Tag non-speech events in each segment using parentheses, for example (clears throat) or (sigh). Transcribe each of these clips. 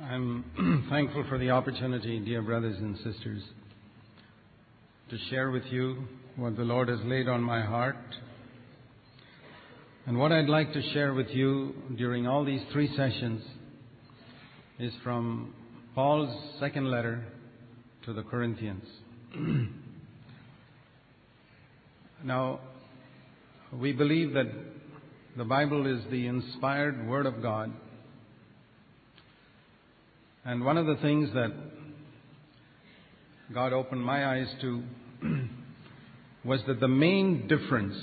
I'm (clears throat) thankful for the opportunity, dear brothers and sisters, to share with you what the Lord has laid on my heart. And what I'd like to share with you during all these three sessions is from Paul's second letter to the Corinthians. (clears throat) now, we believe that the Bible is the inspired Word of God. And one of the things that God opened my eyes to (clears throat) was that the main difference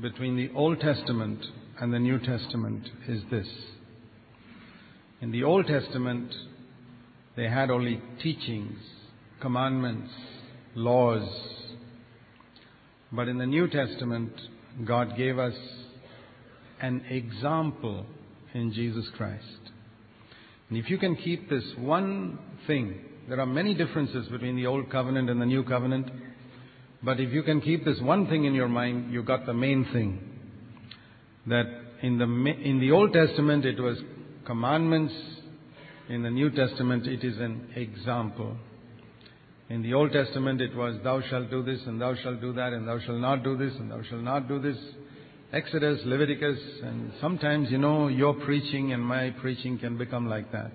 between the Old Testament and the New Testament is this. In the Old Testament, they had only teachings, commandments, laws. But in the New Testament, God gave us an example in Jesus Christ. And if you can keep this one thing, there are many differences between the Old Covenant and the New Covenant, but if you can keep this one thing in your mind, you got the main thing. That in the, in the Old Testament it was commandments, in the New Testament it is an example. In the Old Testament it was, thou shalt do this and thou shalt do that and thou shalt not do this and thou shalt not do this. Exodus, Leviticus, and sometimes, you know, your preaching and my preaching can become like that.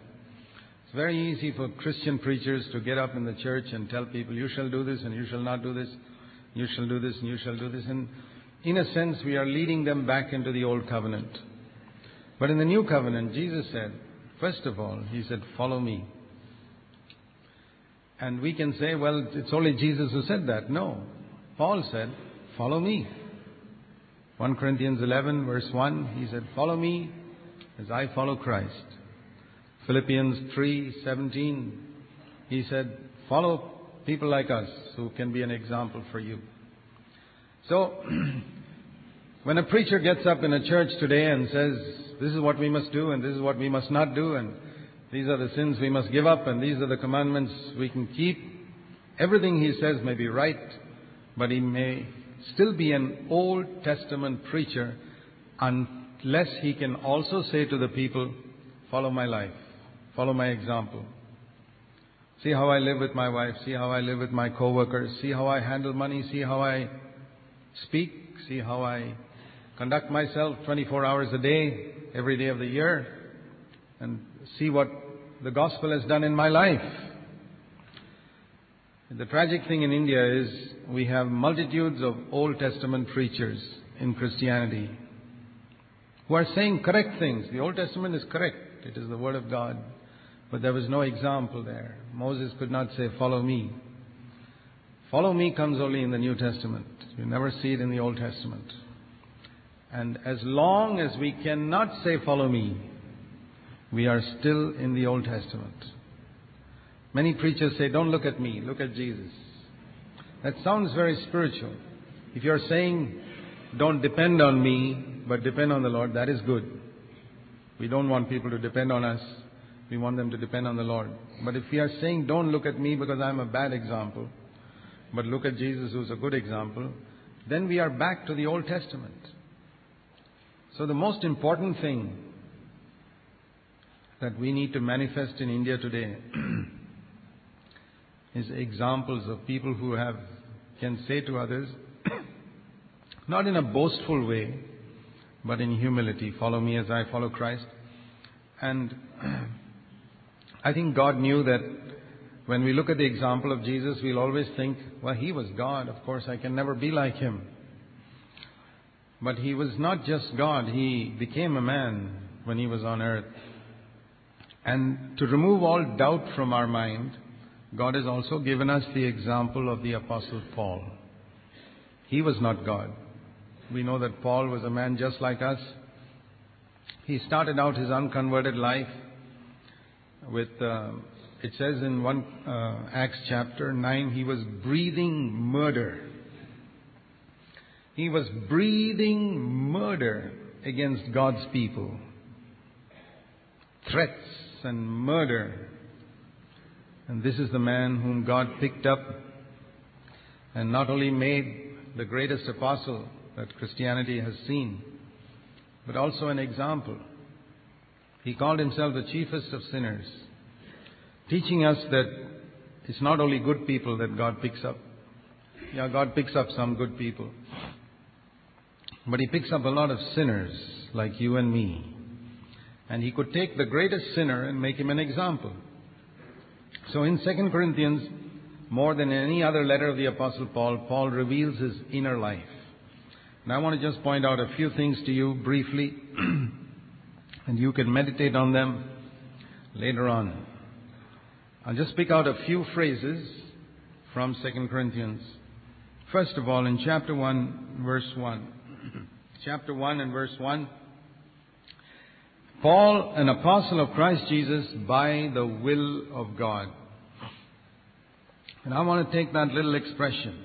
It's very easy for Christian preachers to get up in the church and tell people, you shall do this and you shall not do this, you shall do this and you shall do this. And in a sense, we are leading them back into the old covenant. But in the new covenant, Jesus said, first of all, He said, follow me. And we can say, well, it's only Jesus who said that. No. Paul said, follow me. 1 Corinthians 11, verse 1, he said, Follow me as I follow Christ. Philippians 3, 17, he said, Follow people like us who can be an example for you. So, (clears throat) when a preacher gets up in a church today and says, This is what we must do and this is what we must not do, and these are the sins we must give up and these are the commandments we can keep, everything he says may be right, but he may still be an Old Testament preacher unless he can also say to the people, Follow my life, follow my example. See how I live with my wife, see how I live with my co-workers, see how I handle money, see how I speak, see how I conduct myself 24 hours a day, every day of the year, and see what the gospel has done in my life. The tragic thing in India is we have multitudes of Old Testament preachers in Christianity who are saying correct things. The Old Testament is correct, it is the Word of God. But there was no example there. Moses could not say, Follow me. Follow me comes only in the New Testament. You never see it in the Old Testament. And as long as we cannot say, Follow me, we are still in the Old Testament. Many preachers say, Don't look at me, look at Jesus. That sounds very spiritual. If you're saying, Don't depend on me, but depend on the Lord, that is good. We don't want people to depend on us. We want them to depend on the Lord. But if we are saying, Don't look at me because I'm a bad example, but look at Jesus who's a good example, then we are back to the Old Testament. So the most important thing that we need to manifest in India today (clears throat) is examples of people who have can say to others, (coughs) not in a boastful way, but in humility, follow me as I follow Christ. And (coughs) I think God knew that when we look at the example of Jesus, we'll always think, well, he was God. Of course, I can never be like him. But he was not just God, he became a man when he was on earth. And to remove all doubt from our mind, God has also given us the example of the Apostle Paul. He was not God. We know that Paul was a man just like us. He started out his unconverted life with, uh, it says in 1 uh, Acts chapter 9, he was breathing murder. He was breathing murder against God's people. Threats and murder and this is the man whom God picked up and not only made the greatest apostle that Christianity has seen, but also an example. He called himself the chiefest of sinners, teaching us that it's not only good people that God picks up. Yeah, God picks up some good people. But He picks up a lot of sinners like you and me. And He could take the greatest sinner and make him an example. So in 2 Corinthians, more than any other letter of the Apostle Paul, Paul reveals his inner life. And I want to just point out a few things to you briefly, (clears throat) and you can meditate on them later on. I'll just pick out a few phrases from 2 Corinthians. First of all, in chapter 1, verse 1. (clears throat) chapter 1 and verse 1. Paul, an apostle of Christ Jesus, by the will of God. And I want to take that little expression,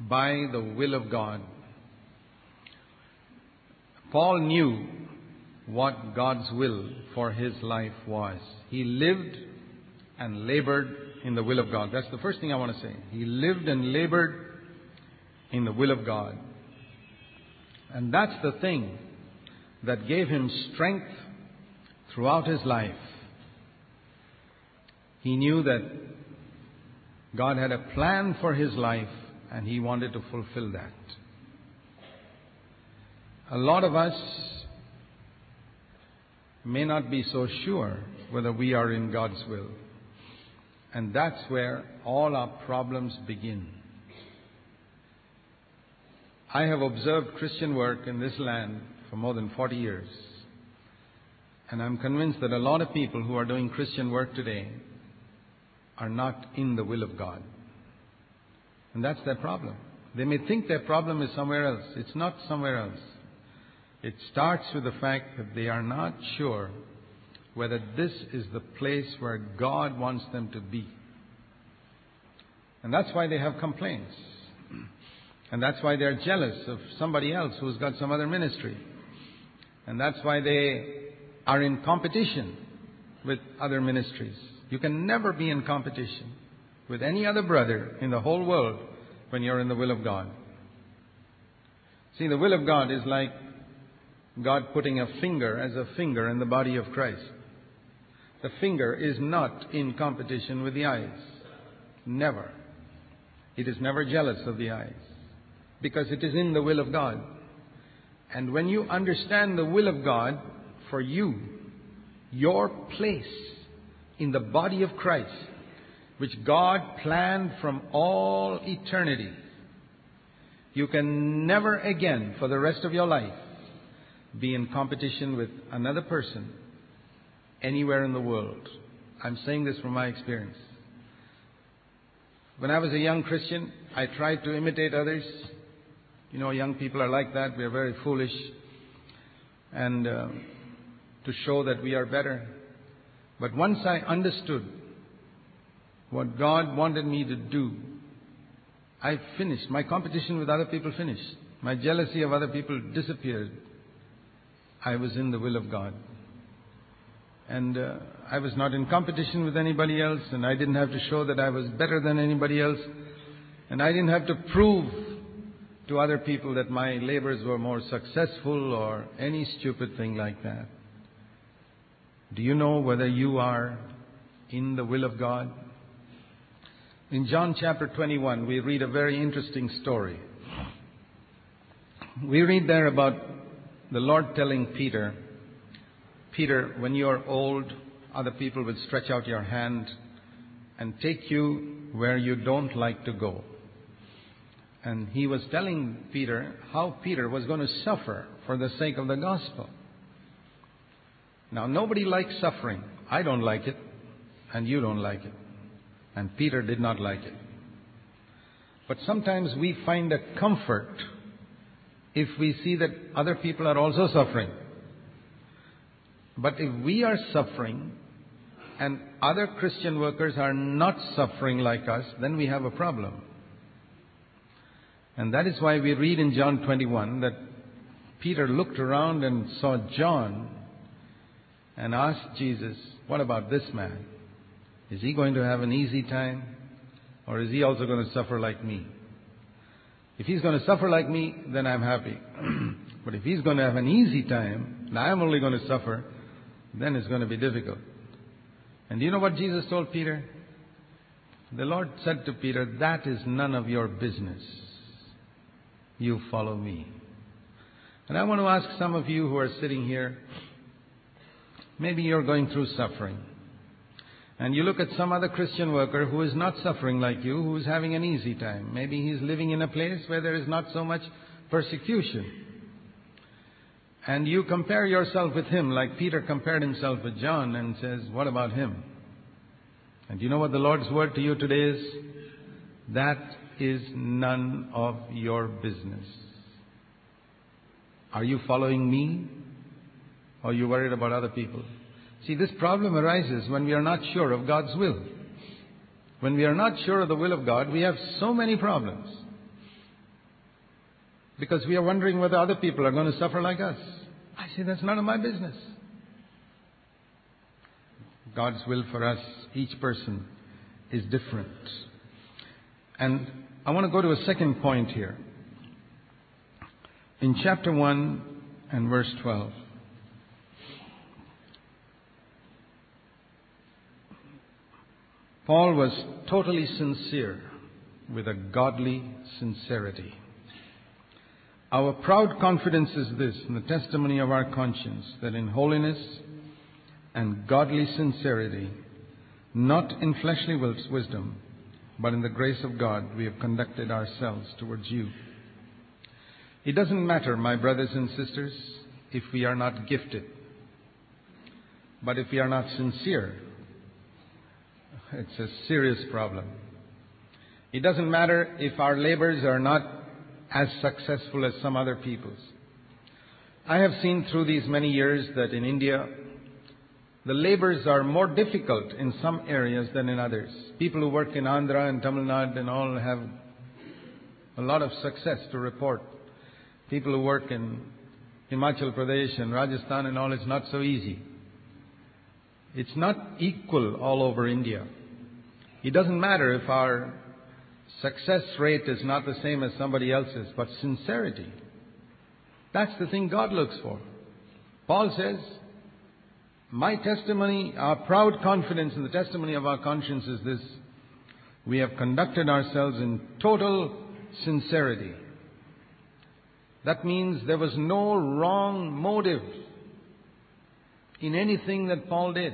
by the will of God. Paul knew what God's will for his life was. He lived and labored in the will of God. That's the first thing I want to say. He lived and labored in the will of God. And that's the thing that gave him strength throughout his life. He knew that God had a plan for his life and he wanted to fulfill that. A lot of us may not be so sure whether we are in God's will. And that's where all our problems begin. I have observed Christian work in this land for more than 40 years. And I'm convinced that a lot of people who are doing Christian work today are not in the will of God. And that's their problem. They may think their problem is somewhere else. It's not somewhere else. It starts with the fact that they are not sure whether this is the place where God wants them to be. And that's why they have complaints. And that's why they're jealous of somebody else who's got some other ministry. And that's why they are in competition with other ministries. You can never be in competition with any other brother in the whole world when you're in the will of God. See, the will of God is like God putting a finger as a finger in the body of Christ. The finger is not in competition with the eyes. Never. It is never jealous of the eyes because it is in the will of God. And when you understand the will of God for you, your place in the body of Christ, which God planned from all eternity, you can never again, for the rest of your life, be in competition with another person anywhere in the world. I'm saying this from my experience. When I was a young Christian, I tried to imitate others. You know, young people are like that. We are very foolish. And uh, to show that we are better. But once I understood what God wanted me to do, I finished. My competition with other people finished. My jealousy of other people disappeared. I was in the will of God. And uh, I was not in competition with anybody else, and I didn't have to show that I was better than anybody else. And I didn't have to prove to other people that my labors were more successful or any stupid thing like that. Do you know whether you are in the will of God? In John chapter 21, we read a very interesting story. We read there about the Lord telling Peter, Peter, when you are old, other people will stretch out your hand and take you where you don't like to go. And he was telling Peter how Peter was going to suffer for the sake of the gospel. Now, nobody likes suffering. I don't like it, and you don't like it. And Peter did not like it. But sometimes we find a comfort if we see that other people are also suffering. But if we are suffering and other Christian workers are not suffering like us, then we have a problem. And that is why we read in John 21 that Peter looked around and saw John and asked Jesus, What about this man? Is he going to have an easy time? Or is he also going to suffer like me? If he's going to suffer like me, then I'm happy. (clears throat) but if he's going to have an easy time, and I'm only going to suffer, then it's going to be difficult. And do you know what Jesus told Peter? The Lord said to Peter, That is none of your business. You follow me. And I want to ask some of you who are sitting here, maybe you're going through suffering. And you look at some other Christian worker who is not suffering like you, who is having an easy time. Maybe he's living in a place where there is not so much persecution. And you compare yourself with him like Peter compared himself with John and says, What about him? And you know what the Lord's word to you today is? That is none of your business. Are you following me? Or are you worried about other people? See, this problem arises when we are not sure of God's will. When we are not sure of the will of God, we have so many problems. Because we are wondering whether other people are going to suffer like us. I say, that's none of my business. God's will for us, each person, is different. And I want to go to a second point here. In chapter 1 and verse 12. Paul was totally sincere with a godly sincerity. Our proud confidence is this, in the testimony of our conscience, that in holiness and godly sincerity, not in fleshly wisdom, but in the grace of God, we have conducted ourselves towards you. It doesn't matter, my brothers and sisters, if we are not gifted, but if we are not sincere, it's a serious problem. It doesn't matter if our labors are not as successful as some other people's. I have seen through these many years that in India, the labors are more difficult in some areas than in others. People who work in Andhra and Tamil Nadu and all have a lot of success to report. People who work in Himachal Pradesh and Rajasthan and all, it's not so easy. It's not equal all over India. It doesn't matter if our success rate is not the same as somebody else's, but sincerity. That's the thing God looks for. Paul says, My testimony, our proud confidence in the testimony of our conscience is this we have conducted ourselves in total sincerity. That means there was no wrong motive in anything that Paul did.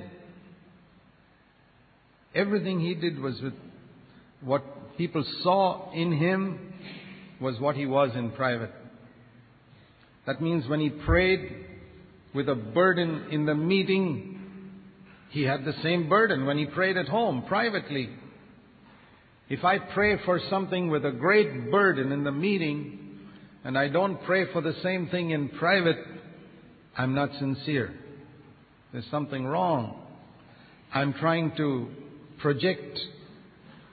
Everything he did was with what people saw in him was what he was in private. That means when he prayed with a burden in the meeting, he had the same burden when he prayed at home, privately. If I pray for something with a great burden in the meeting, and I don't pray for the same thing in private, I'm not sincere. There's something wrong. I'm trying to project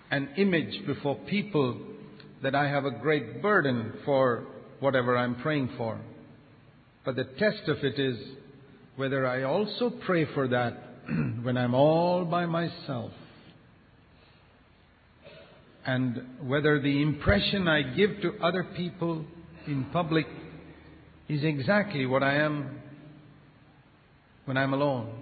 an image before people that I have a great burden for whatever I'm praying for. But the test of it is whether I also pray for that (clears throat) when I'm all by myself. And whether the impression I give to other people in public is exactly what I am when I'm alone.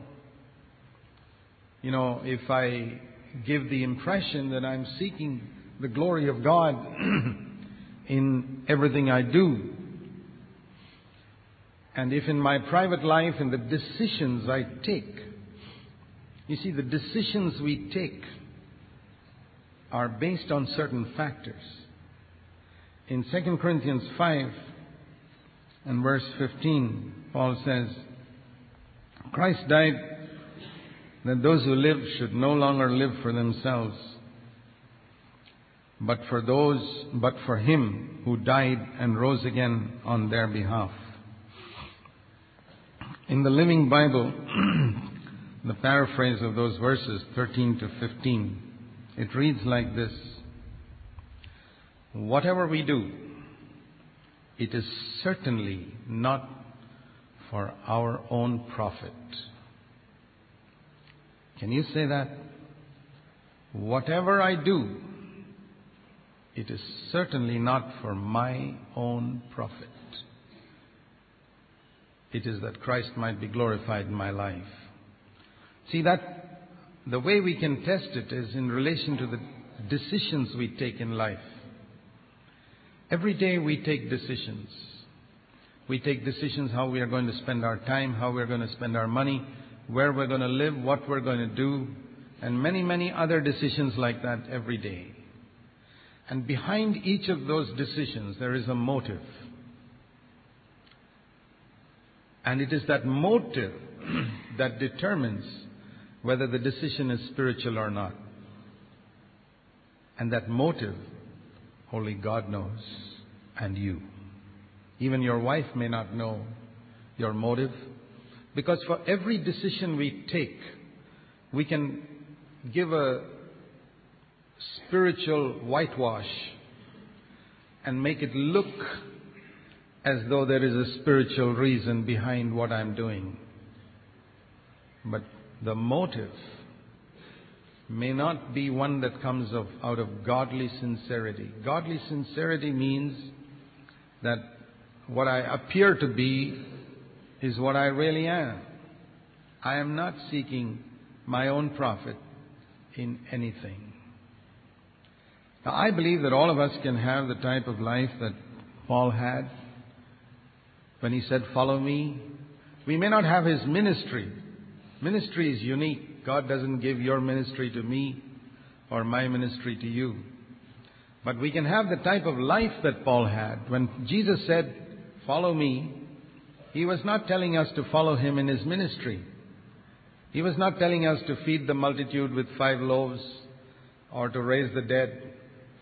You know, if I give the impression that I'm seeking the glory of God (clears throat) in everything I do. And if in my private life in the decisions I take, you see, the decisions we take are based on certain factors. In 2 Corinthians 5 and verse 15, Paul says, Christ died that those who live should no longer live for themselves, but for those, but for him who died and rose again on their behalf. In the Living Bible, (clears throat) the paraphrase of those verses, 13 to 15, it reads like this Whatever we do, it is certainly not for our own profit can you say that? Whatever I do, it is certainly not for my own profit. It is that Christ might be glorified in my life. See that the way we can test it is in relation to the decisions we take in life. Every day we take decisions. We take decisions how we are going to spend our time, how we're going to spend our money, where we're going to live, what we're going to do, and many, many other decisions like that every day. And behind each of those decisions, there is a motive. And it is that motive (clears throat) that determines whether the decision is spiritual or not. And that motive, only God knows, and you. Even your wife may not know your motive, because for every decision we take, we can give a spiritual whitewash and make it look as though there is a spiritual reason behind what I'm doing. But the motive may not be one that comes of, out of godly sincerity. Godly sincerity means that what I appear to be is what I really am. I am not seeking my own profit in anything. Now, I believe that all of us can have the type of life that Paul had when he said, Follow me. We may not have his ministry. Ministry is unique. God doesn't give your ministry to me or my ministry to you. But we can have the type of life that Paul had. When Jesus said, Follow me, he was not telling us to follow him in his ministry. He was not telling us to feed the multitude with five loaves or to raise the dead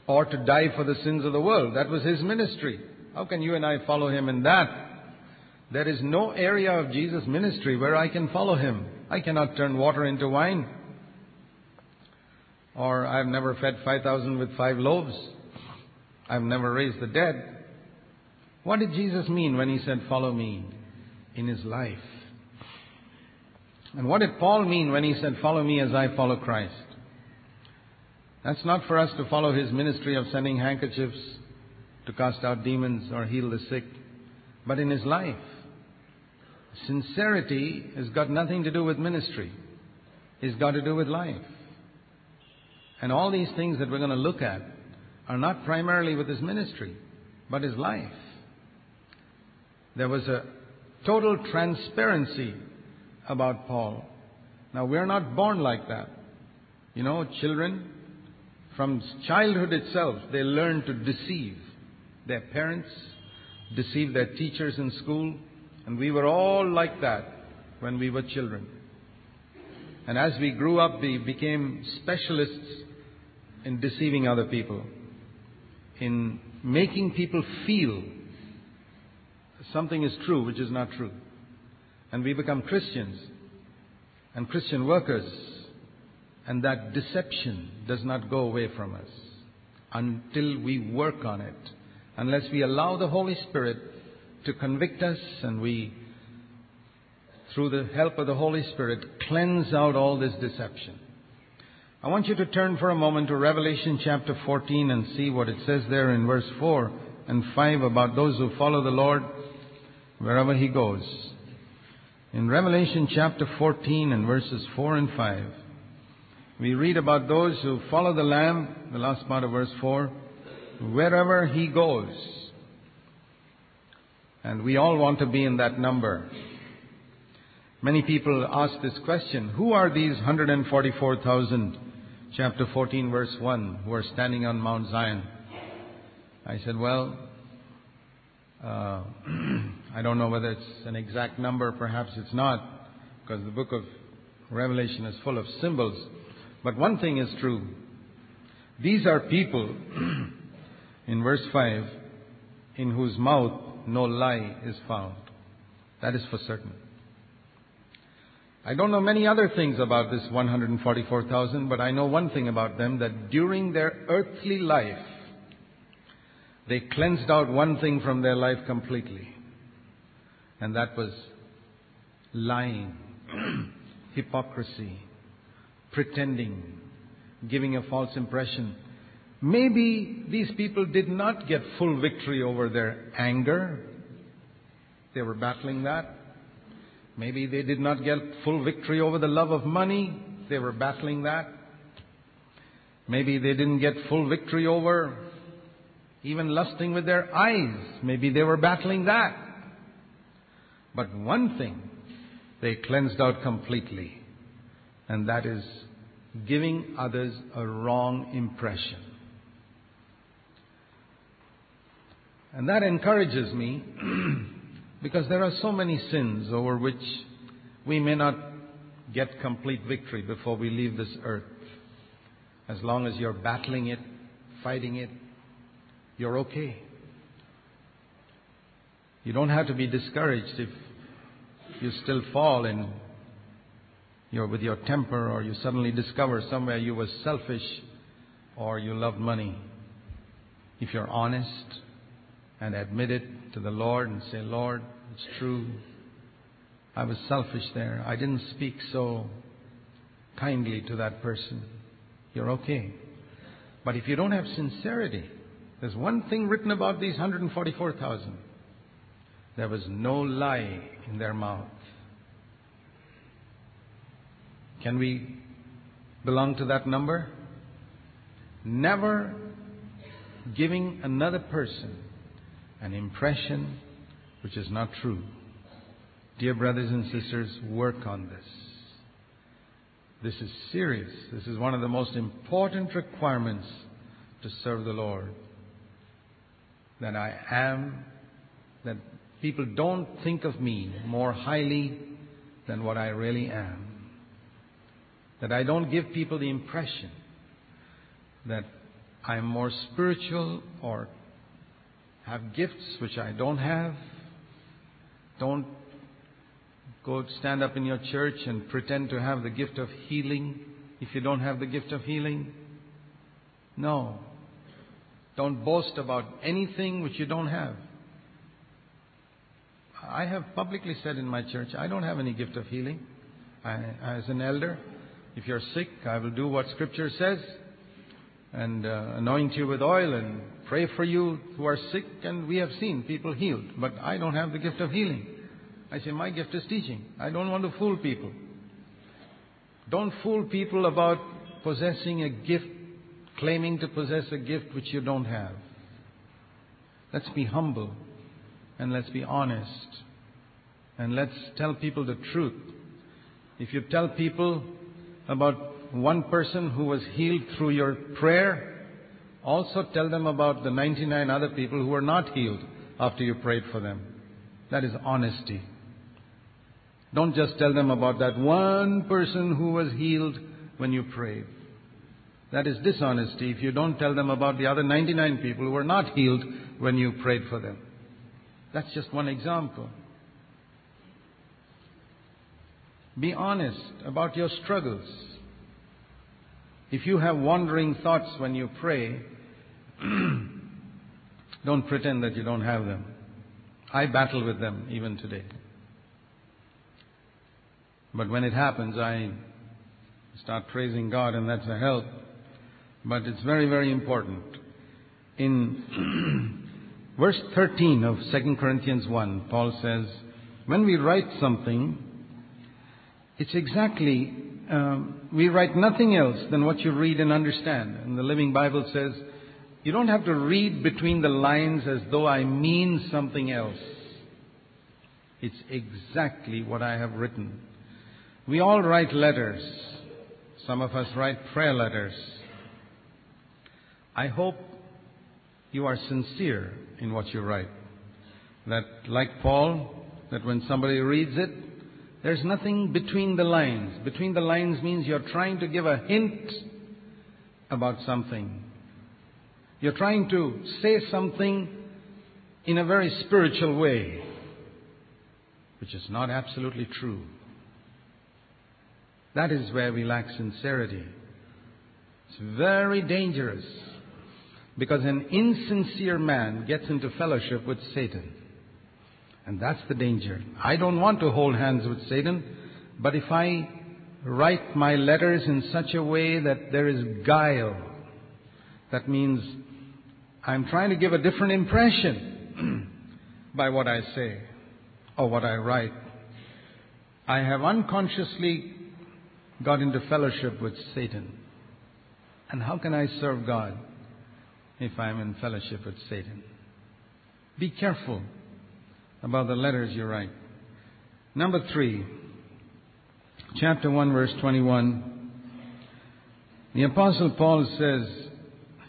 or to die for the sins of the world. That was his ministry. How can you and I follow him in that? There is no area of Jesus' ministry where I can follow him. I cannot turn water into wine. Or I've never fed 5,000 with five loaves. I've never raised the dead. What did Jesus mean when he said, Follow me in his life? And what did Paul mean when he said, Follow me as I follow Christ? That's not for us to follow his ministry of sending handkerchiefs to cast out demons or heal the sick, but in his life. Sincerity has got nothing to do with ministry. It's got to do with life. And all these things that we're going to look at are not primarily with his ministry, but his life. There was a total transparency about Paul. Now, we're not born like that. You know, children, from childhood itself, they learn to deceive their parents, deceive their teachers in school, and we were all like that when we were children. And as we grew up, we became specialists in deceiving other people, in making people feel something is true which is not true. And we become Christians and Christian workers, and that deception does not go away from us until we work on it, unless we allow the Holy Spirit to convict us and we, through the help of the Holy Spirit, cleanse out all this deception. I want you to turn for a moment to Revelation chapter 14 and see what it says there in verse 4 and 5 about those who follow the Lord wherever He goes. In Revelation chapter 14 and verses 4 and 5, we read about those who follow the Lamb, the last part of verse 4, wherever He goes. And we all want to be in that number. Many people ask this question Who are these 144,000, chapter 14, verse 1, who are standing on Mount Zion? I said, Well, uh, (clears throat) I don't know whether it's an exact number, perhaps it's not, because the book of Revelation is full of symbols. But one thing is true. These are people, (clears throat) in verse 5, in whose mouth no lie is found. That is for certain. I don't know many other things about this 144,000, but I know one thing about them that during their earthly life, they cleansed out one thing from their life completely, and that was lying, (clears throat) hypocrisy, pretending, giving a false impression, Maybe these people did not get full victory over their anger. They were battling that. Maybe they did not get full victory over the love of money. They were battling that. Maybe they didn't get full victory over even lusting with their eyes. Maybe they were battling that. But one thing they cleansed out completely, and that is giving others a wrong impression. And that encourages me (clears throat) because there are so many sins over which we may not get complete victory before we leave this earth. As long as you're battling it, fighting it, you're okay. You don't have to be discouraged if you still fall in your, with your temper or you suddenly discover somewhere you were selfish or you loved money. If you're honest and admit it to the Lord and say, Lord, it's true. I was selfish there. I didn't speak so kindly to that person. You're okay. But if you don't have sincerity, there's one thing written about these 144,000. There was no lie in their mouth. Can we belong to that number? Never giving another person an impression which is not true. Dear brothers and sisters, work on this. This is serious. This is one of the most important requirements to serve the Lord. That I am, that people don't think of me more highly than what I really am. That I don't give people the impression that I'm more spiritual or have gifts which I don't have. Don't go stand up in your church and pretend to have the gift of healing if you don't have the gift of healing. No. Don't boast about anything which you don't have. I have publicly said in my church, I don't have any gift of healing. I, as an elder, if you're sick, I will do what Scripture says and uh, anoint you with oil and pray for you who are sick, and we have seen people healed. But I don't have the gift of healing. I say, my gift is teaching. I don't want to fool people. Don't fool people about possessing a gift, claiming to possess a gift which you don't have. Let's be humble and let's be honest and let's tell people the truth. If you tell people about one person who was healed through your prayer, also tell them about the 99 other people who were not healed after you prayed for them. That is honesty. Don't just tell them about that one person who was healed when you prayed. That is dishonesty if you don't tell them about the other 99 people who were not healed when you prayed for them. That's just one example. Be honest about your struggles. If you have wandering thoughts when you pray, (clears throat) don't pretend that you don't have them. I battle with them even today. But when it happens, I start praising God, and that's a help. But it's very, very important. In (clears throat) verse 13 of 2 Corinthians 1, Paul says, When we write something, it's exactly, um, we write nothing else than what you read and understand. And the Living Bible says, you don't have to read between the lines as though I mean something else. It's exactly what I have written. We all write letters. Some of us write prayer letters. I hope you are sincere in what you write. That, like Paul, that when somebody reads it, there's nothing between the lines. Between the lines means you're trying to give a hint about something. You're trying to say something in a very spiritual way, which is not absolutely true. That is where we lack sincerity. It's very dangerous because an insincere man gets into fellowship with Satan. And that's the danger. I don't want to hold hands with Satan, but if I write my letters in such a way that there is guile, that means I'm trying to give a different impression (clears throat) by what I say or what I write. I have unconsciously got into fellowship with Satan. And how can I serve God if I'm in fellowship with Satan? Be careful about the letters you write. Number three, chapter 1, verse 21. The Apostle Paul says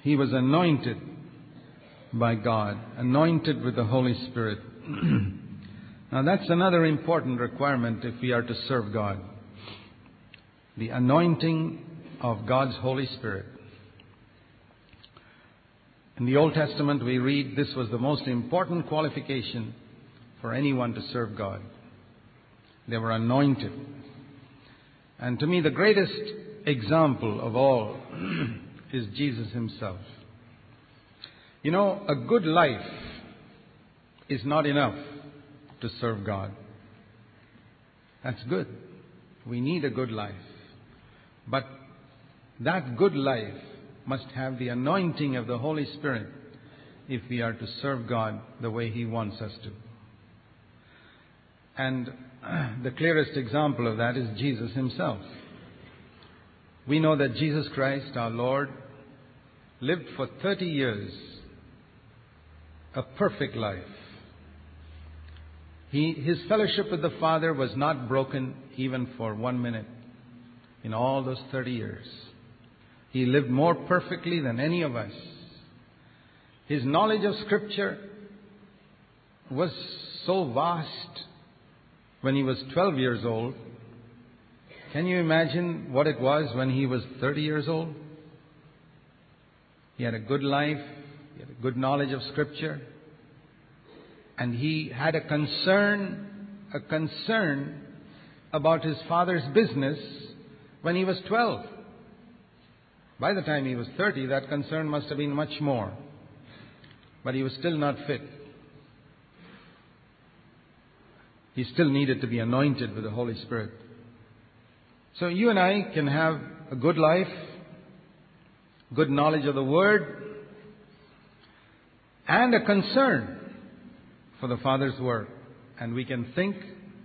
he was anointed by God, anointed with the Holy Spirit. (clears throat) now, that's another important requirement if we are to serve God the anointing of God's Holy Spirit. In the Old Testament, we read this was the most important qualification for anyone to serve God. They were anointed. And to me, the greatest example of all (clears throat) is Jesus Himself. You know, a good life is not enough to serve God. That's good. We need a good life. But that good life must have the anointing of the Holy Spirit if we are to serve God the way He wants us to. And (clears throat) the clearest example of that is Jesus Himself. We know that Jesus Christ, our Lord, lived for 30 years a perfect life. He, his fellowship with the Father was not broken even for one minute in all those 30 years. He lived more perfectly than any of us. His knowledge of Scripture was so vast when he was 12 years old. Can you imagine what it was when he was 30 years old? He had a good life, he had a good knowledge of Scripture, and he had a concern, a concern about his father's business when he was 12. By the time he was 30, that concern must have been much more. But he was still not fit. He still needed to be anointed with the Holy Spirit. So you and I can have a good life, good knowledge of the Word, and a concern for the Father's work. And we can think,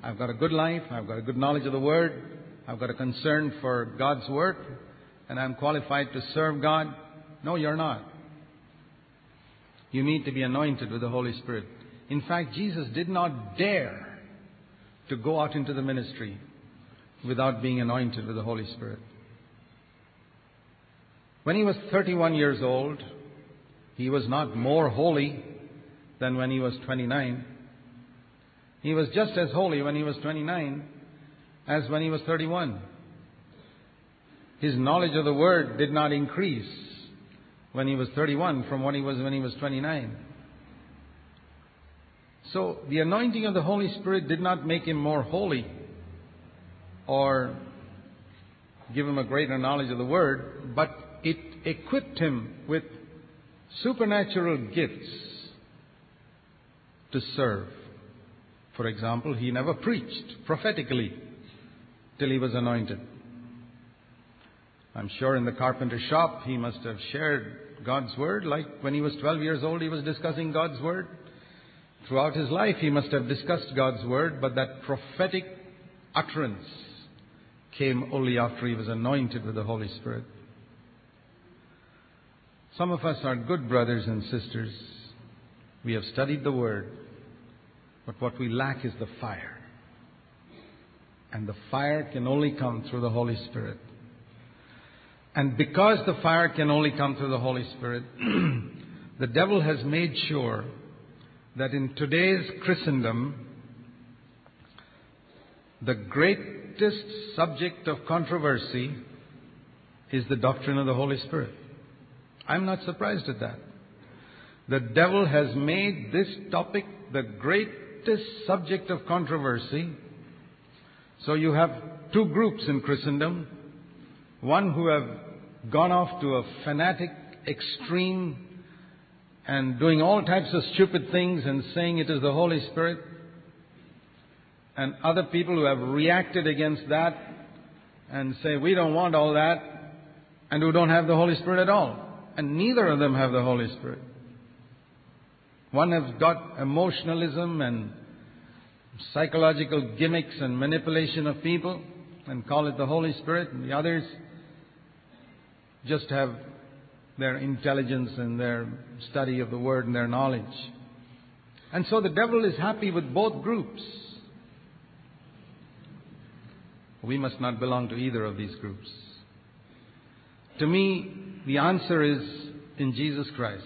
I've got a good life, I've got a good knowledge of the Word, I've got a concern for God's work, and I'm qualified to serve God. No, you're not. You need to be anointed with the Holy Spirit. In fact, Jesus did not dare to go out into the ministry without being anointed with the Holy Spirit. When he was 31 years old, he was not more holy than when he was 29. He was just as holy when he was 29 as when he was 31. His knowledge of the Word did not increase when he was 31 from what he was when he was 29. So the anointing of the Holy Spirit did not make him more holy or give him a greater knowledge of the Word, but it equipped him with supernatural gifts to serve. For example, he never preached prophetically till he was anointed. I'm sure in the carpenter shop he must have shared God's word, like when he was 12 years old, he was discussing God's word. Throughout his life, he must have discussed God's word, but that prophetic utterance came only after he was anointed with the Holy Spirit. Some of us are good brothers and sisters. We have studied the word, but what we lack is the fire. And the fire can only come through the Holy Spirit. And because the fire can only come through the Holy Spirit, (clears throat) the devil has made sure that in today's Christendom, the greatest subject of controversy is the doctrine of the Holy Spirit. I'm not surprised at that. The devil has made this topic the greatest subject of controversy so you have two groups in Christendom. One who have gone off to a fanatic extreme and doing all types of stupid things and saying it is the Holy Spirit. And other people who have reacted against that and say, we don't want all that, and who don't have the Holy Spirit at all. And neither of them have the Holy Spirit. One has got emotionalism and psychological gimmicks and manipulation of people and call it the Holy Spirit, and the others just have their intelligence and their study of the Word and their knowledge. And so the devil is happy with both groups. We must not belong to either of these groups. To me, the answer is in Jesus Christ.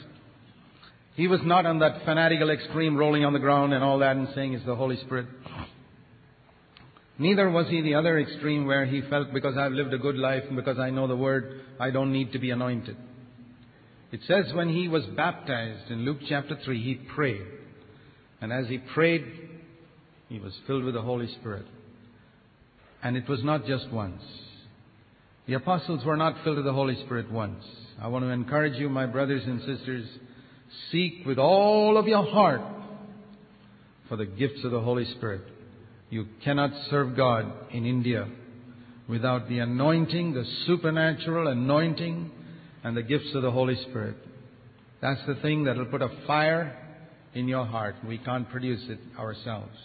He was not on that fanatical extreme, rolling on the ground and all that and saying it's the Holy Spirit. Neither was he the other extreme where he felt because I've lived a good life and because I know the Word, I don't need to be anointed. It says when he was baptized in Luke chapter 3, he prayed. And as he prayed, he was filled with the Holy Spirit. And it was not just once. The apostles were not filled with the Holy Spirit once. I want to encourage you, my brothers and sisters, seek with all of your heart for the gifts of the Holy Spirit. You cannot serve God in India without the anointing, the supernatural anointing, and the gifts of the Holy Spirit. That's the thing that will put a fire in your heart. We can't produce it ourselves.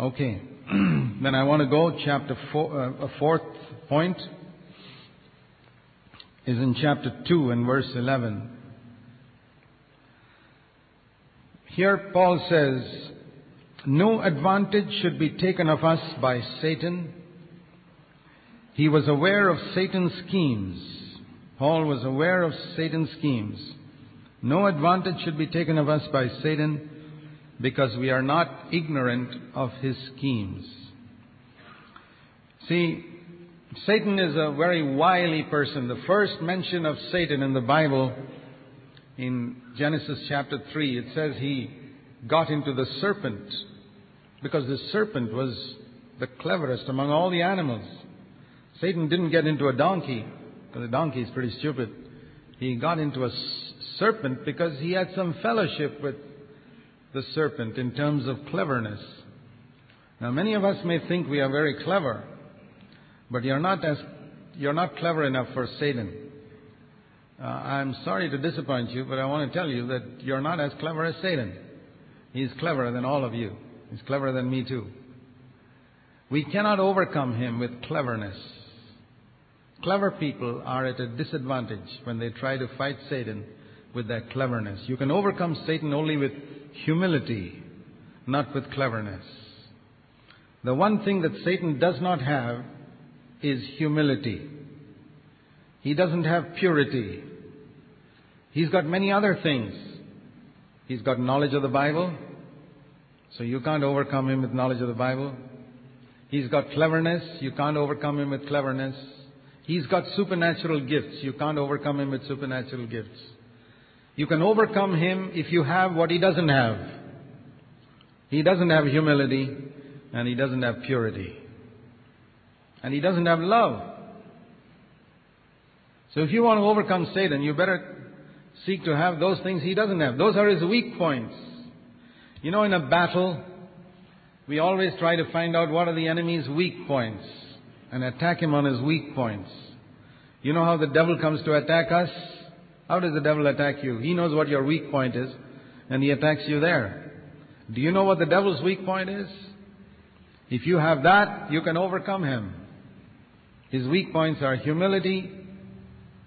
Okay, (clears throat) then I want to go. Chapter four, uh, a fourth point is in chapter 2 and verse 11. Here Paul says, no advantage should be taken of us by Satan. He was aware of Satan's schemes. Paul was aware of Satan's schemes. No advantage should be taken of us by Satan because we are not ignorant of his schemes. See, Satan is a very wily person. The first mention of Satan in the Bible, in Genesis chapter 3, it says he got into the serpent because the serpent was the cleverest among all the animals. Satan didn't get into a donkey, because a donkey is pretty stupid. He got into a serpent because he had some fellowship with the serpent in terms of cleverness. Now, many of us may think we are very clever, but you're not as you're not clever enough for Satan. Uh, I'm sorry to disappoint you, but I want to tell you that you're not as clever as Satan. He's cleverer than all of you. He's cleverer than me too. We cannot overcome him with cleverness. Clever people are at a disadvantage when they try to fight Satan with their cleverness. You can overcome Satan only with humility, not with cleverness. The one thing that Satan does not have is humility. He doesn't have purity. He's got many other things. He's got knowledge of the Bible. So you can't overcome him with knowledge of the Bible. He's got cleverness. You can't overcome him with cleverness. He's got supernatural gifts. You can't overcome him with supernatural gifts. You can overcome him if you have what he doesn't have. He doesn't have humility and he doesn't have purity. And he doesn't have love. So if you want to overcome Satan, you better seek to have those things he doesn't have. Those are his weak points. You know, in a battle, we always try to find out what are the enemy's weak points and attack him on his weak points. You know how the devil comes to attack us? How does the devil attack you? He knows what your weak point is and he attacks you there. Do you know what the devil's weak point is? If you have that, you can overcome him. His weak points are humility,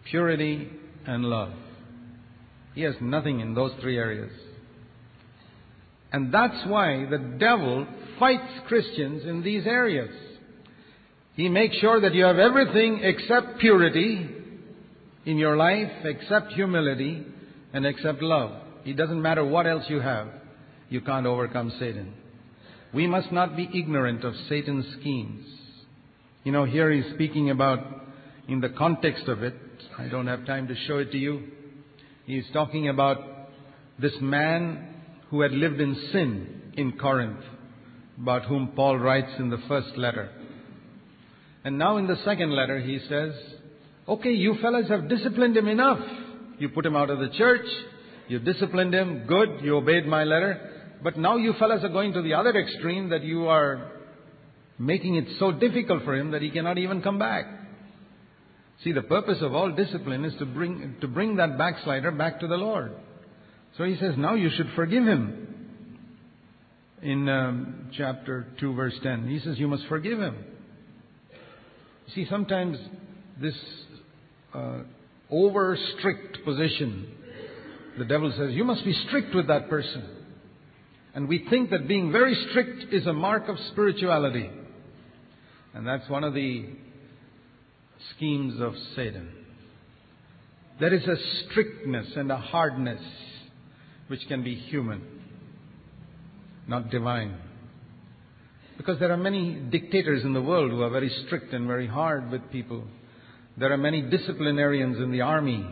purity, and love. He has nothing in those three areas. And that's why the devil fights Christians in these areas. He makes sure that you have everything except purity in your life, except humility, and except love. It doesn't matter what else you have, you can't overcome Satan. We must not be ignorant of Satan's schemes. You know, here he's speaking about, in the context of it, I don't have time to show it to you. He's talking about this man who had lived in sin in Corinth, about whom Paul writes in the first letter. And now in the second letter he says, okay, you fellas have disciplined him enough. You put him out of the church, you disciplined him, good, you obeyed my letter, but now you fellas are going to the other extreme that you are making it so difficult for him that he cannot even come back. See, the purpose of all discipline is to bring, to bring that backslider back to the Lord. So he says, now you should forgive him. in um, chapter 2, verse 10. He says, You must forgive him. See, sometimes this uh, over strict position, the devil says, You must be strict with that person. And we think that being very strict is a mark of spirituality. And that's one of the schemes of Satan. There is a strictness and a hardness which can be human, not divine. Because there are many dictators in the world who are very strict and very hard with people. There are many disciplinarians in the army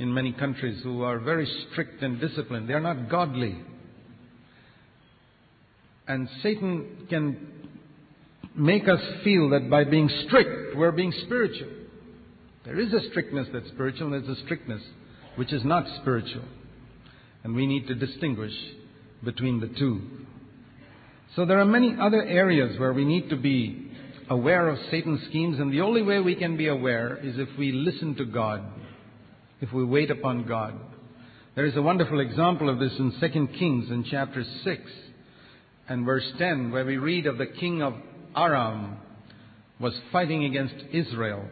in many countries who are very strict and disciplined. They are not godly. And Satan can make us feel that by being strict, we're being spiritual. There is a strictness that's spiritual, and there's a strictness which is not spiritual. And we need to distinguish between the two. So there are many other areas where we need to be aware of Satan's schemes, and the only way we can be aware is if we listen to God, if we wait upon God. There is a wonderful example of this in 2 Kings in chapter 6 and verse 10, where we read of the king of Aram was fighting against Israel.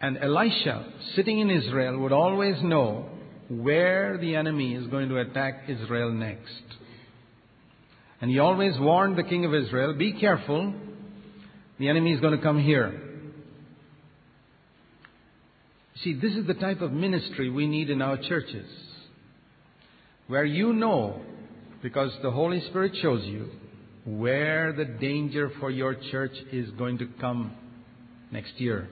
And Elisha, sitting in Israel, would always know where the enemy is going to attack Israel next. And he always warned the king of Israel be careful, the enemy is going to come here. See, this is the type of ministry we need in our churches, where you know, because the Holy Spirit shows you, where the danger for your church is going to come next year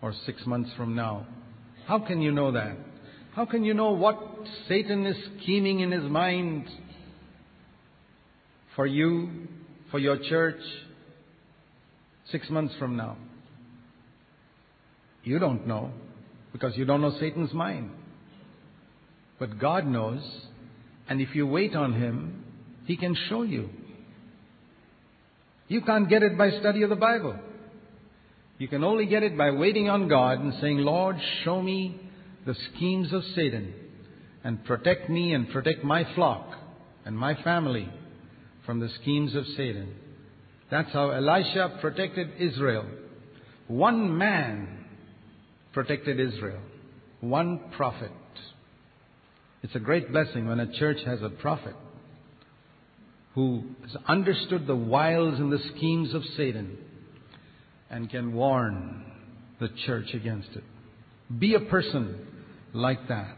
or six months from now. How can you know that? How can you know what Satan is scheming in his mind for you, for your church, six months from now? You don't know because you don't know Satan's mind. But God knows, and if you wait on Him, He can show you. You can't get it by study of the Bible. You can only get it by waiting on God and saying, Lord, show me the schemes of Satan and protect me and protect my flock and my family from the schemes of Satan. That's how Elisha protected Israel. One man protected Israel. One prophet. It's a great blessing when a church has a prophet who has understood the wiles and the schemes of Satan and can warn the church against it. Be a person like that.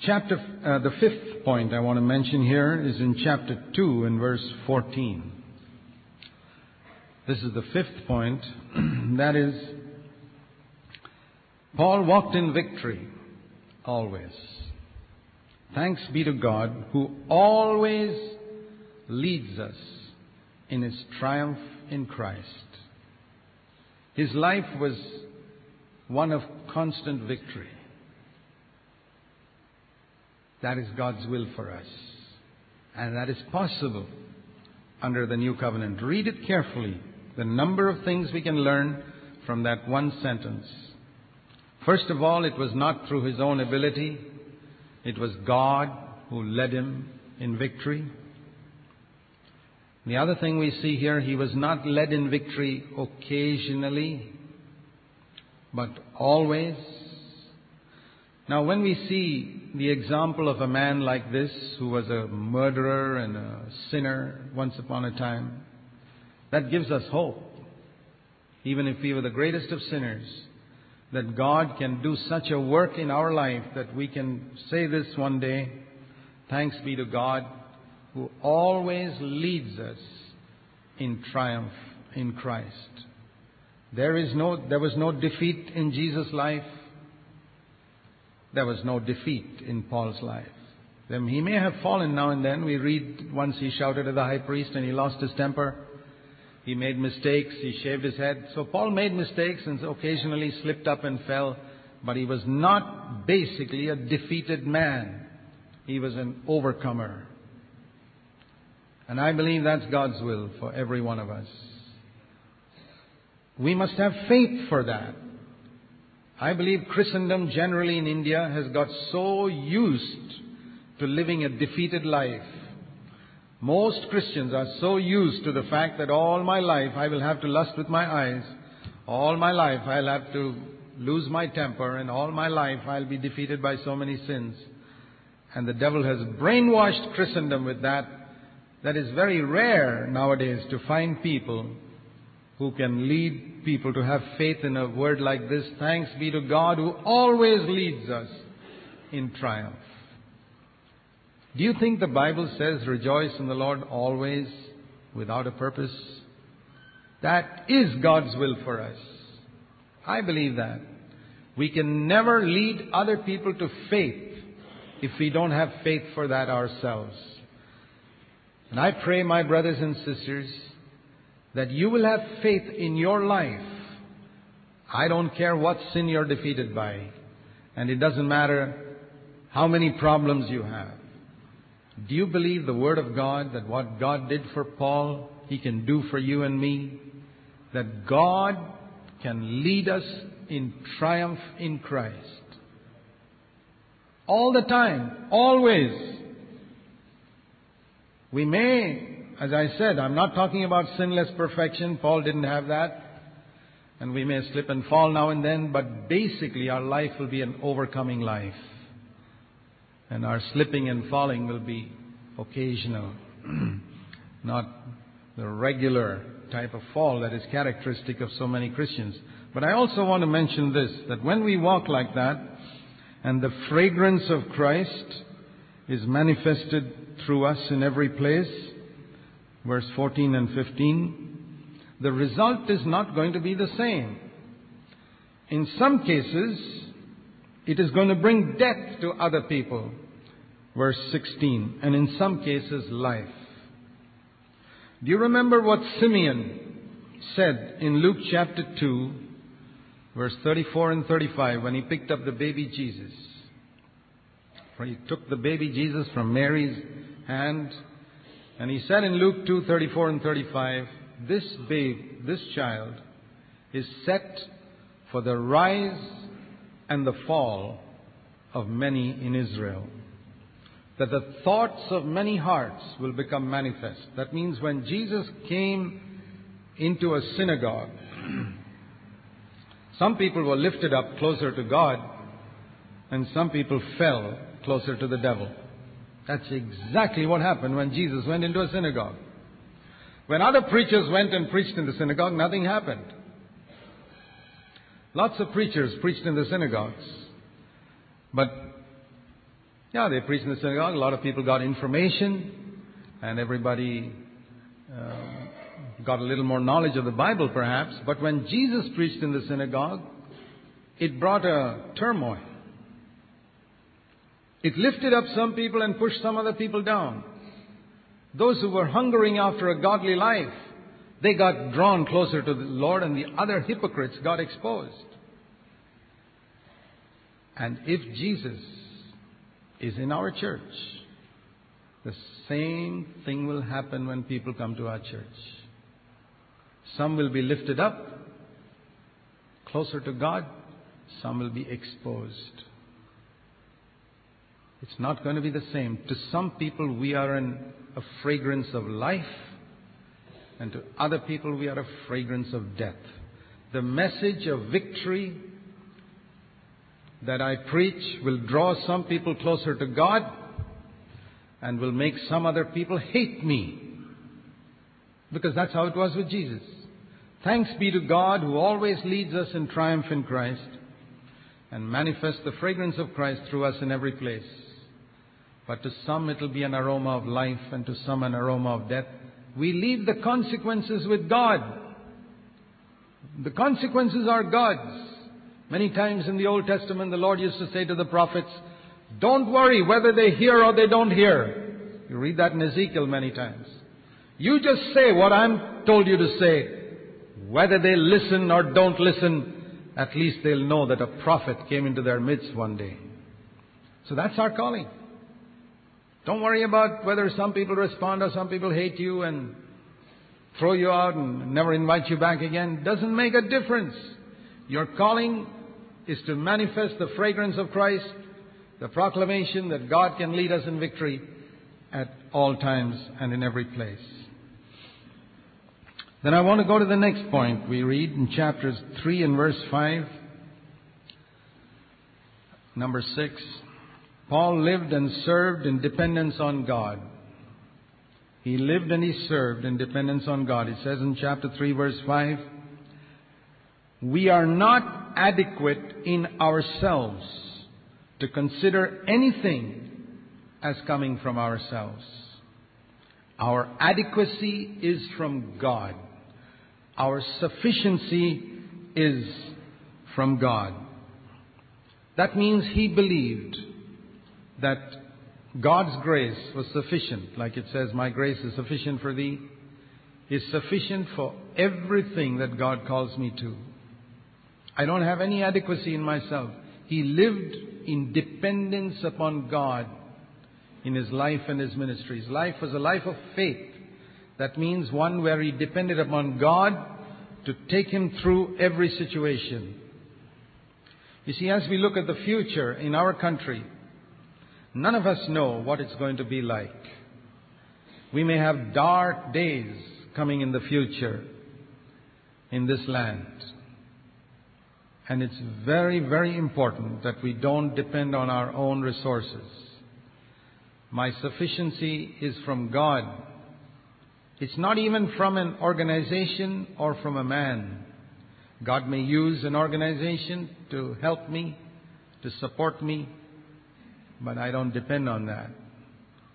Chapter, uh, the fifth point I want to mention here is in chapter 2 in verse 14. This is the fifth point. (clears throat) that is, Paul walked in victory always. Thanks be to God who always leads us in his triumph in Christ. His life was one of constant victory. That is God's will for us. And that is possible under the new covenant. Read it carefully. The number of things we can learn from that one sentence. First of all, it was not through his own ability. It was God who led him in victory. The other thing we see here, he was not led in victory occasionally, but always. Now, when we see the example of a man like this, who was a murderer and a sinner once upon a time, that gives us hope. Even if we were the greatest of sinners, that God can do such a work in our life that we can say this one day, thanks be to God who always leads us in triumph in Christ. There is no, there was no defeat in Jesus' life. There was no defeat in Paul's life. He may have fallen now and then. We read once he shouted at the high priest and he lost his temper. He made mistakes. He shaved his head. So Paul made mistakes and occasionally slipped up and fell. But he was not basically a defeated man. He was an overcomer. And I believe that's God's will for every one of us. We must have faith for that. I believe Christendom generally in India has got so used to living a defeated life. Most Christians are so used to the fact that all my life I will have to lust with my eyes, all my life I'll have to lose my temper, and all my life I'll be defeated by so many sins. And the devil has brainwashed Christendom with that. That is very rare nowadays to find people who can lead people to have faith in a word like this. Thanks be to God who always leads us in triumph. Do you think the Bible says rejoice in the Lord always without a purpose? That is God's will for us. I believe that. We can never lead other people to faith if we don't have faith for that ourselves. And I pray, my brothers and sisters, that you will have faith in your life. I don't care what sin you're defeated by. And it doesn't matter how many problems you have. Do you believe the Word of God that what God did for Paul, He can do for you and me? That God can lead us in triumph in Christ. All the time, always. We may, as I said, I'm not talking about sinless perfection. Paul didn't have that. And we may slip and fall now and then, but basically our life will be an overcoming life. And our slipping and falling will be occasional, (clears throat) not the regular type of fall that is characteristic of so many Christians. But I also want to mention this that when we walk like that, and the fragrance of Christ is manifested through us in every place, verse 14 and 15, the result is not going to be the same. In some cases, it is going to bring death to other people. Verse 16. And in some cases, life. Do you remember what Simeon said in Luke chapter 2, verse 34 and 35, when he picked up the baby Jesus? For he took the baby Jesus from Mary's hand, and he said in Luke 2, 34 and 35, This babe, this child, is set for the rise and the fall of many in Israel. That the thoughts of many hearts will become manifest. That means when Jesus came into a synagogue, some people were lifted up closer to God, and some people fell closer to the devil. That's exactly what happened when Jesus went into a synagogue. When other preachers went and preached in the synagogue, nothing happened. Lots of preachers preached in the synagogues. But, yeah, they preached in the synagogue. A lot of people got information, and everybody um, got a little more knowledge of the Bible, perhaps. But when Jesus preached in the synagogue, it brought a turmoil. It lifted up some people and pushed some other people down. Those who were hungering after a godly life, they got drawn closer to the Lord, and the other hypocrites got exposed. And if Jesus is in our church, the same thing will happen when people come to our church. Some will be lifted up closer to God, some will be exposed. It's not going to be the same. To some people, we are an, a fragrance of life, and to other people, we are a fragrance of death. The message of victory that I preach will draw some people closer to God and will make some other people hate me. Because that's how it was with Jesus. Thanks be to God who always leads us in triumph in Christ and manifests the fragrance of Christ through us in every place. But to some it will be an aroma of life and to some an aroma of death. We leave the consequences with God. The consequences are God's. Many times in the Old Testament, the Lord used to say to the prophets, Don't worry whether they hear or they don't hear. You read that in Ezekiel many times. You just say what I'm told you to say. Whether they listen or don't listen, at least they'll know that a prophet came into their midst one day. So that's our calling. Don't worry about whether some people respond or some people hate you and throw you out and never invite you back again. Doesn't make a difference. Your calling is to manifest the fragrance of Christ the proclamation that God can lead us in victory at all times and in every place. Then I want to go to the next point. We read in chapters 3 and verse 5. Number 6. Paul lived and served in dependence on God. He lived and he served in dependence on God. It says in chapter 3 verse 5, We are not adequate in ourselves to consider anything as coming from ourselves. Our adequacy is from God. Our sufficiency is from God. That means he believed that God's grace was sufficient, like it says, My grace is sufficient for thee, is sufficient for everything that God calls me to. I don't have any adequacy in myself. He lived in dependence upon God in his life and his ministry. His life was a life of faith. That means one where he depended upon God to take him through every situation. You see, as we look at the future in our country, none of us know what it's going to be like. We may have dark days coming in the future in this land. And it's very, very important that we don't depend on our own resources. My sufficiency is from God. It's not even from an organization or from a man. God may use an organization to help me, to support me, but I don't depend on that.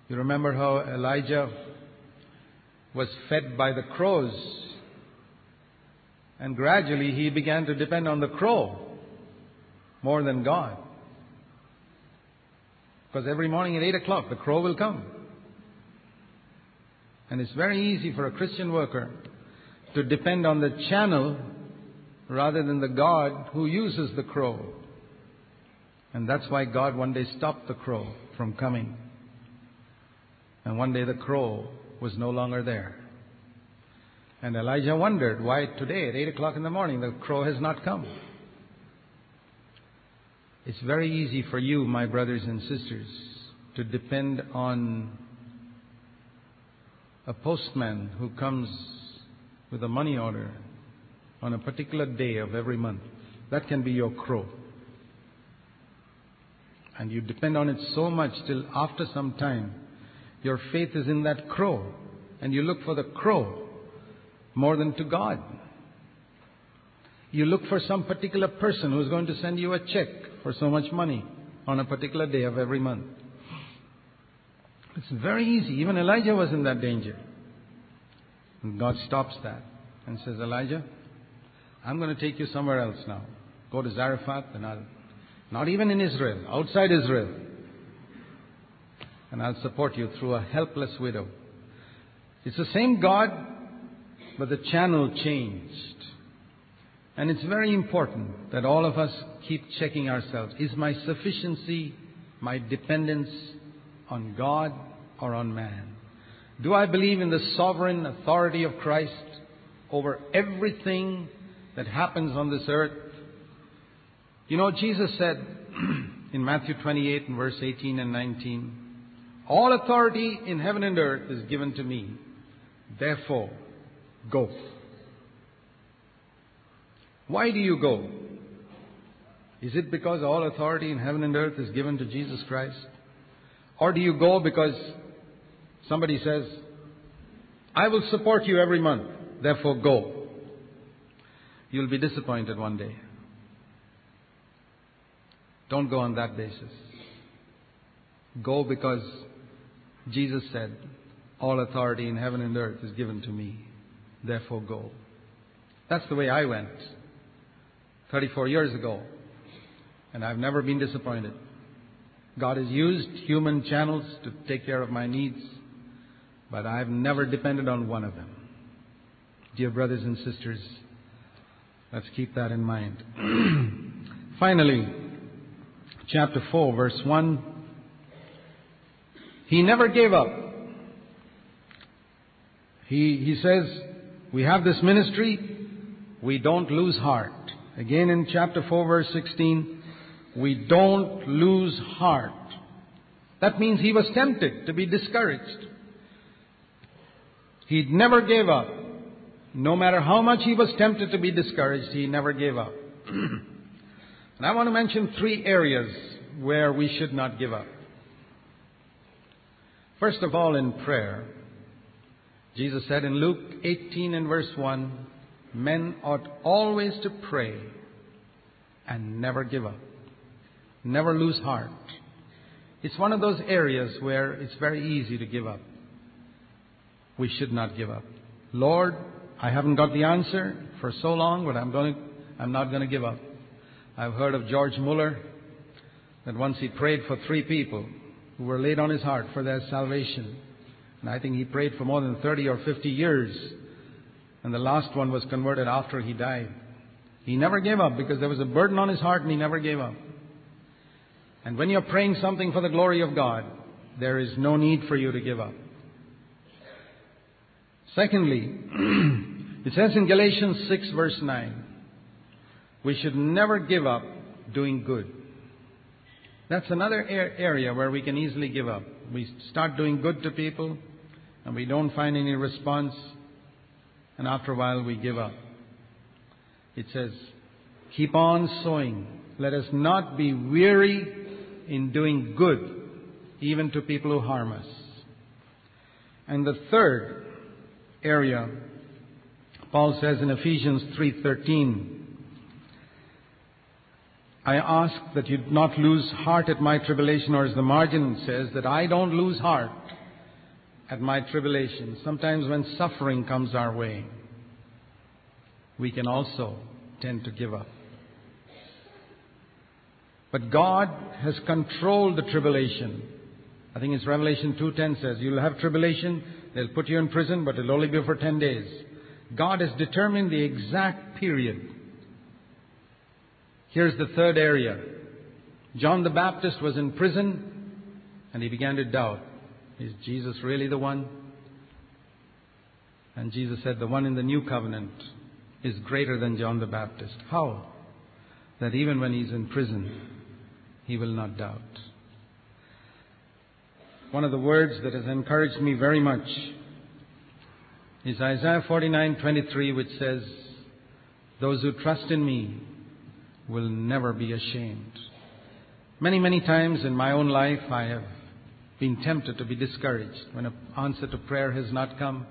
You remember how Elijah was fed by the crows, and gradually he began to depend on the crow more than God. Because every morning at 8 o'clock, the crow will come. And it's very easy for a Christian worker to depend on the channel rather than the God who uses the crow. And that's why God one day stopped the crow from coming. And one day the crow was no longer there. And Elijah wondered why today at 8 o'clock in the morning the crow has not come. It's very easy for you, my brothers and sisters, to depend on a postman who comes with a money order on a particular day of every month. That can be your crow. And you depend on it so much till after some time, your faith is in that crow. And you look for the crow more than to God. You look for some particular person who's going to send you a check for so much money on a particular day of every month. It's very easy. Even Elijah was in that danger. And God stops that and says, Elijah, I'm going to take you somewhere else now. Go to Zarephath and I'll, not even in Israel, outside Israel. And I'll support you through a helpless widow. It's the same God, but the channel changed. And it's very important that all of us keep checking ourselves. Is my sufficiency, my dependence on God or on man? Do I believe in the sovereign authority of Christ over everything that happens on this earth? You know, Jesus said (clears throat) in Matthew 28 and verse 18 and 19, All authority in heaven and earth is given to me. Therefore, go. Why do you go? Is it because all authority in heaven and earth is given to Jesus Christ? Or do you go because somebody says, I will support you every month, therefore go? You'll be disappointed one day. Don't go on that basis. Go because Jesus said, All authority in heaven and earth is given to me. Therefore go. That's the way I went 34 years ago. And I've never been disappointed. God has used human channels to take care of my needs, but I've never depended on one of them. Dear brothers and sisters, let's keep that in mind. (clears throat) Finally, chapter 4, verse 1. He never gave up. He, he says, We have this ministry, we don't lose heart. Again in chapter 4, verse 16, we don't lose heart. That means he was tempted to be discouraged. He never gave up. No matter how much he was tempted to be discouraged, he never gave up. (clears throat) and I want to mention three areas where we should not give up. First of all, in prayer. Jesus said in Luke 18 and verse 1, men ought always to pray and never give up. Never lose heart. It's one of those areas where it's very easy to give up. We should not give up. Lord, I haven't got the answer for so long, but I'm going to, I'm not going to give up. I've heard of George Muller that once he prayed for three people who were laid on his heart for their salvation. And I think he prayed for more than 30 or 50 years. And the last one was converted after he died. He never gave up because there was a burden on his heart and he never gave up. And when you're praying something for the glory of God, there is no need for you to give up. Secondly, (clears throat) it says in Galatians 6 verse 9, we should never give up doing good. That's another area where we can easily give up. We start doing good to people and we don't find any response and after a while we give up. It says, keep on sowing. Let us not be weary in doing good, even to people who harm us. And the third area, Paul says in Ephesians 3:13, I ask that you not lose heart at my tribulation, or as the margin says, that I don't lose heart at my tribulation. Sometimes when suffering comes our way, we can also tend to give up. But God has controlled the tribulation. I think it's Revelation 2.10 says, you'll have tribulation, they'll put you in prison, but it'll only be for 10 days. God has determined the exact period. Here's the third area. John the Baptist was in prison and he began to doubt. Is Jesus really the one? And Jesus said, the one in the new covenant is greater than John the Baptist. How? That even when he's in prison, he will not doubt. One of the words that has encouraged me very much is Isaiah 49:23 which says those who trust in me will never be ashamed. Many many times in my own life I have been tempted to be discouraged when an answer to prayer has not come,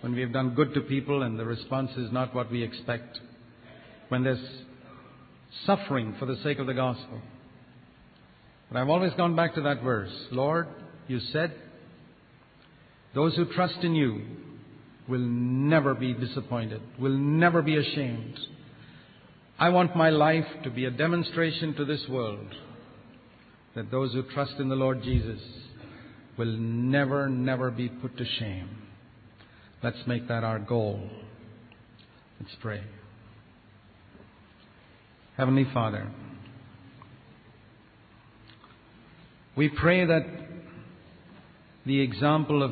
when we have done good to people and the response is not what we expect, when there's suffering for the sake of the gospel. But I've always gone back to that verse. Lord, you said, those who trust in you will never be disappointed, will never be ashamed. I want my life to be a demonstration to this world that those who trust in the Lord Jesus will never, never be put to shame. Let's make that our goal. Let's pray. Heavenly Father, We pray that the example of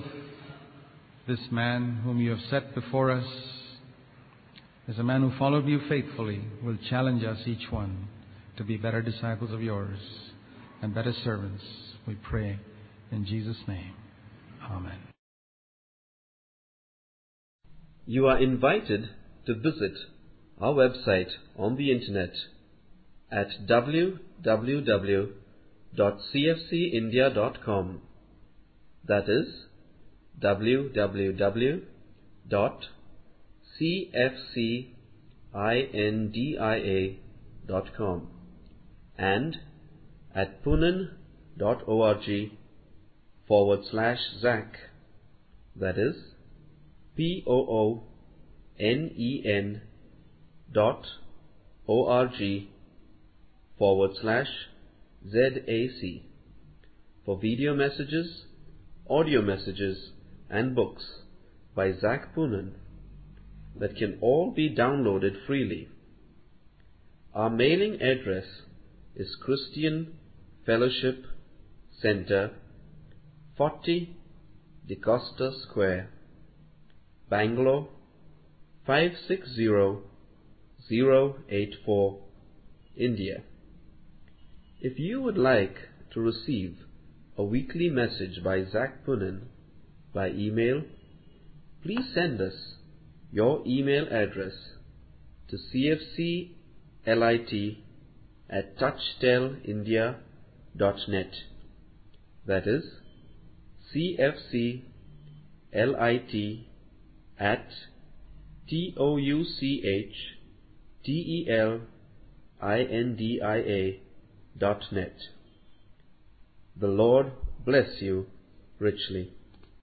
this man whom you have set before us as a man who followed you faithfully will challenge us each one to be better disciples of yours and better servants. We pray in Jesus' name. Amen. You are invited to visit our website on the internet at www.cfcindia.com. That is www.cfcindia.com and at poonen.org forward slash Zac. That is P O O N E N dot O R G forward slash ZAC for video messages, audio messages, and books by Zac Poonen that can all be downloaded freely. Our mailing address is Christian Fellowship Center, 40 DeCosta Square, Bangalore 560084, India. If you would like to receive a weekly message by Zac Poonen by email, please send us your email address to cfclit at touchtellindia.net. That is cfclit at net. The Lord bless you richly.